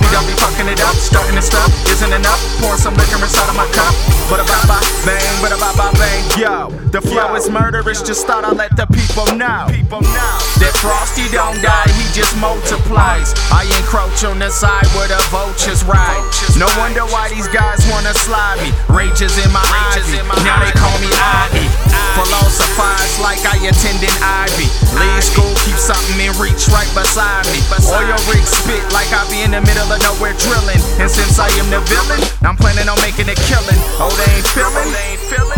we all be fucking it up. Starting to stuff isn't enough. Pouring some liquor inside of my cup. But a bye bang, but a bye bang. Yo, the flow is murderous. Just thought I'd let the people know. People know that Frostie don't die, he just multiplies. I encroach on the side where the vultures ride. No wonder why these guys wanna slide me. Rages in my eyes. Now they call me I.E. Philosophize like I attended Ivy. Leave school, keep something in reach right beside me. Oil rig spit like I be in the middle of nowhere drilling. And since I am the villain, I'm planning on making a killing. Oh, they ain't feeling,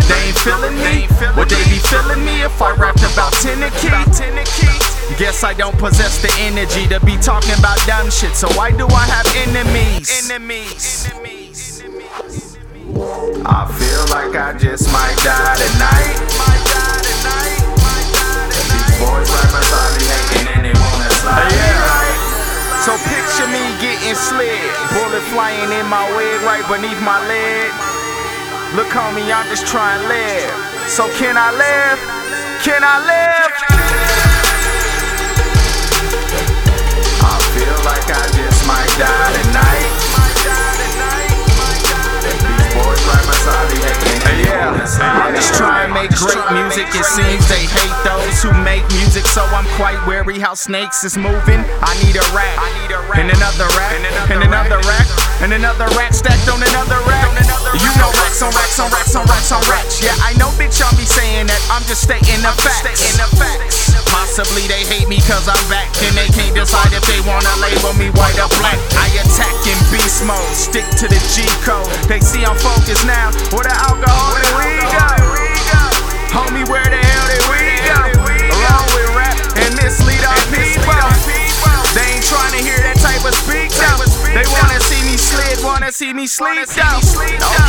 they ain't feeling me. Would they be feeling me if I rapped about Tennessee? Guess I don't possess the energy to be talking about dumb shit. So why do I have enemies? Enemies. I feel like I just might die tonight. Flying in my wig right beneath my leg. Look, homie, I'm just trying to live. So can I live? Can I live? I feel like I just might die tonight. These boys right beside me and they wanna Just try and make great music. It seems they hate those who make music, so I'm quite wary how snakes is moving. I need a rack, and another rack, and another rack, and another rack stacked on another rack. You know racks on racks on racks on racks on racks. Yeah, I know, bitch, I'll be saying that. I'm just stating the facts. Possibly they hate me cause I'm back and they can't decide if they wanna label me white or black. I attack in beast mode, stick to the G code. They see I'm focused now. Where the see me sleep though.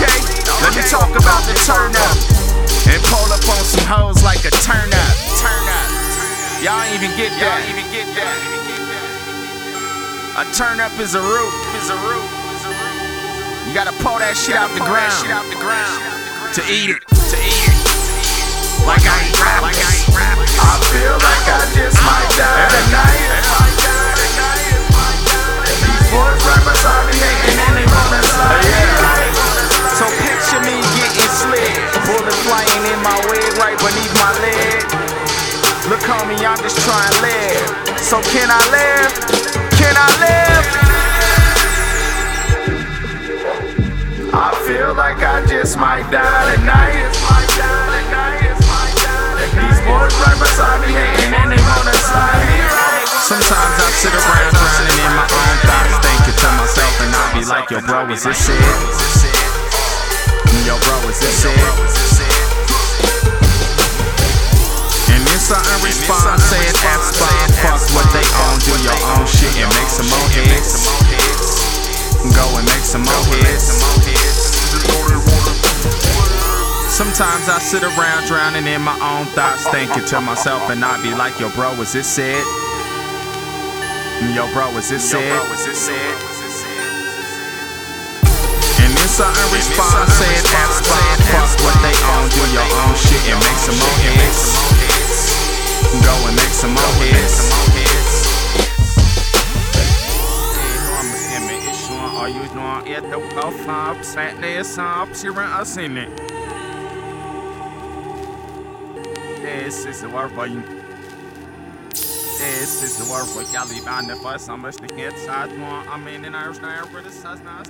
Okay, let me talk about the turn up and pull up on some hoes like a turn up. Turn up. Y'all ain't even get that. even get that. A turn up is a root. Is a root. You gotta pull that shit out the ground. To eat it. To eat it. Like I ain't rappers. I ain't rapping. I feel like I just might die tonight. These boys right beside me I'm just trying to live. So can I live? Can I live? I feel like I just might die tonight. These boys right beside me hating and they wanna slide me. Sometimes I sit around drowning in my own thoughts, thinking to myself, and I be like, Yo, bro, is this it? Yo, bro, is this it? Sometimes I sit around drowning in my own thoughts, thinking to myself, and I be like, Yo, bro, is this it? Yo, bro, is this it? And then something respond, saying F bomb, fuck what they own, do your own shit and make some more hits. Go and make some more hits. Are you doing it? The up, sat there, some cheering us in it. This is the war for you. This is the war for on the first, so much to get side more. I mean, in Irish, there, for the size, nice.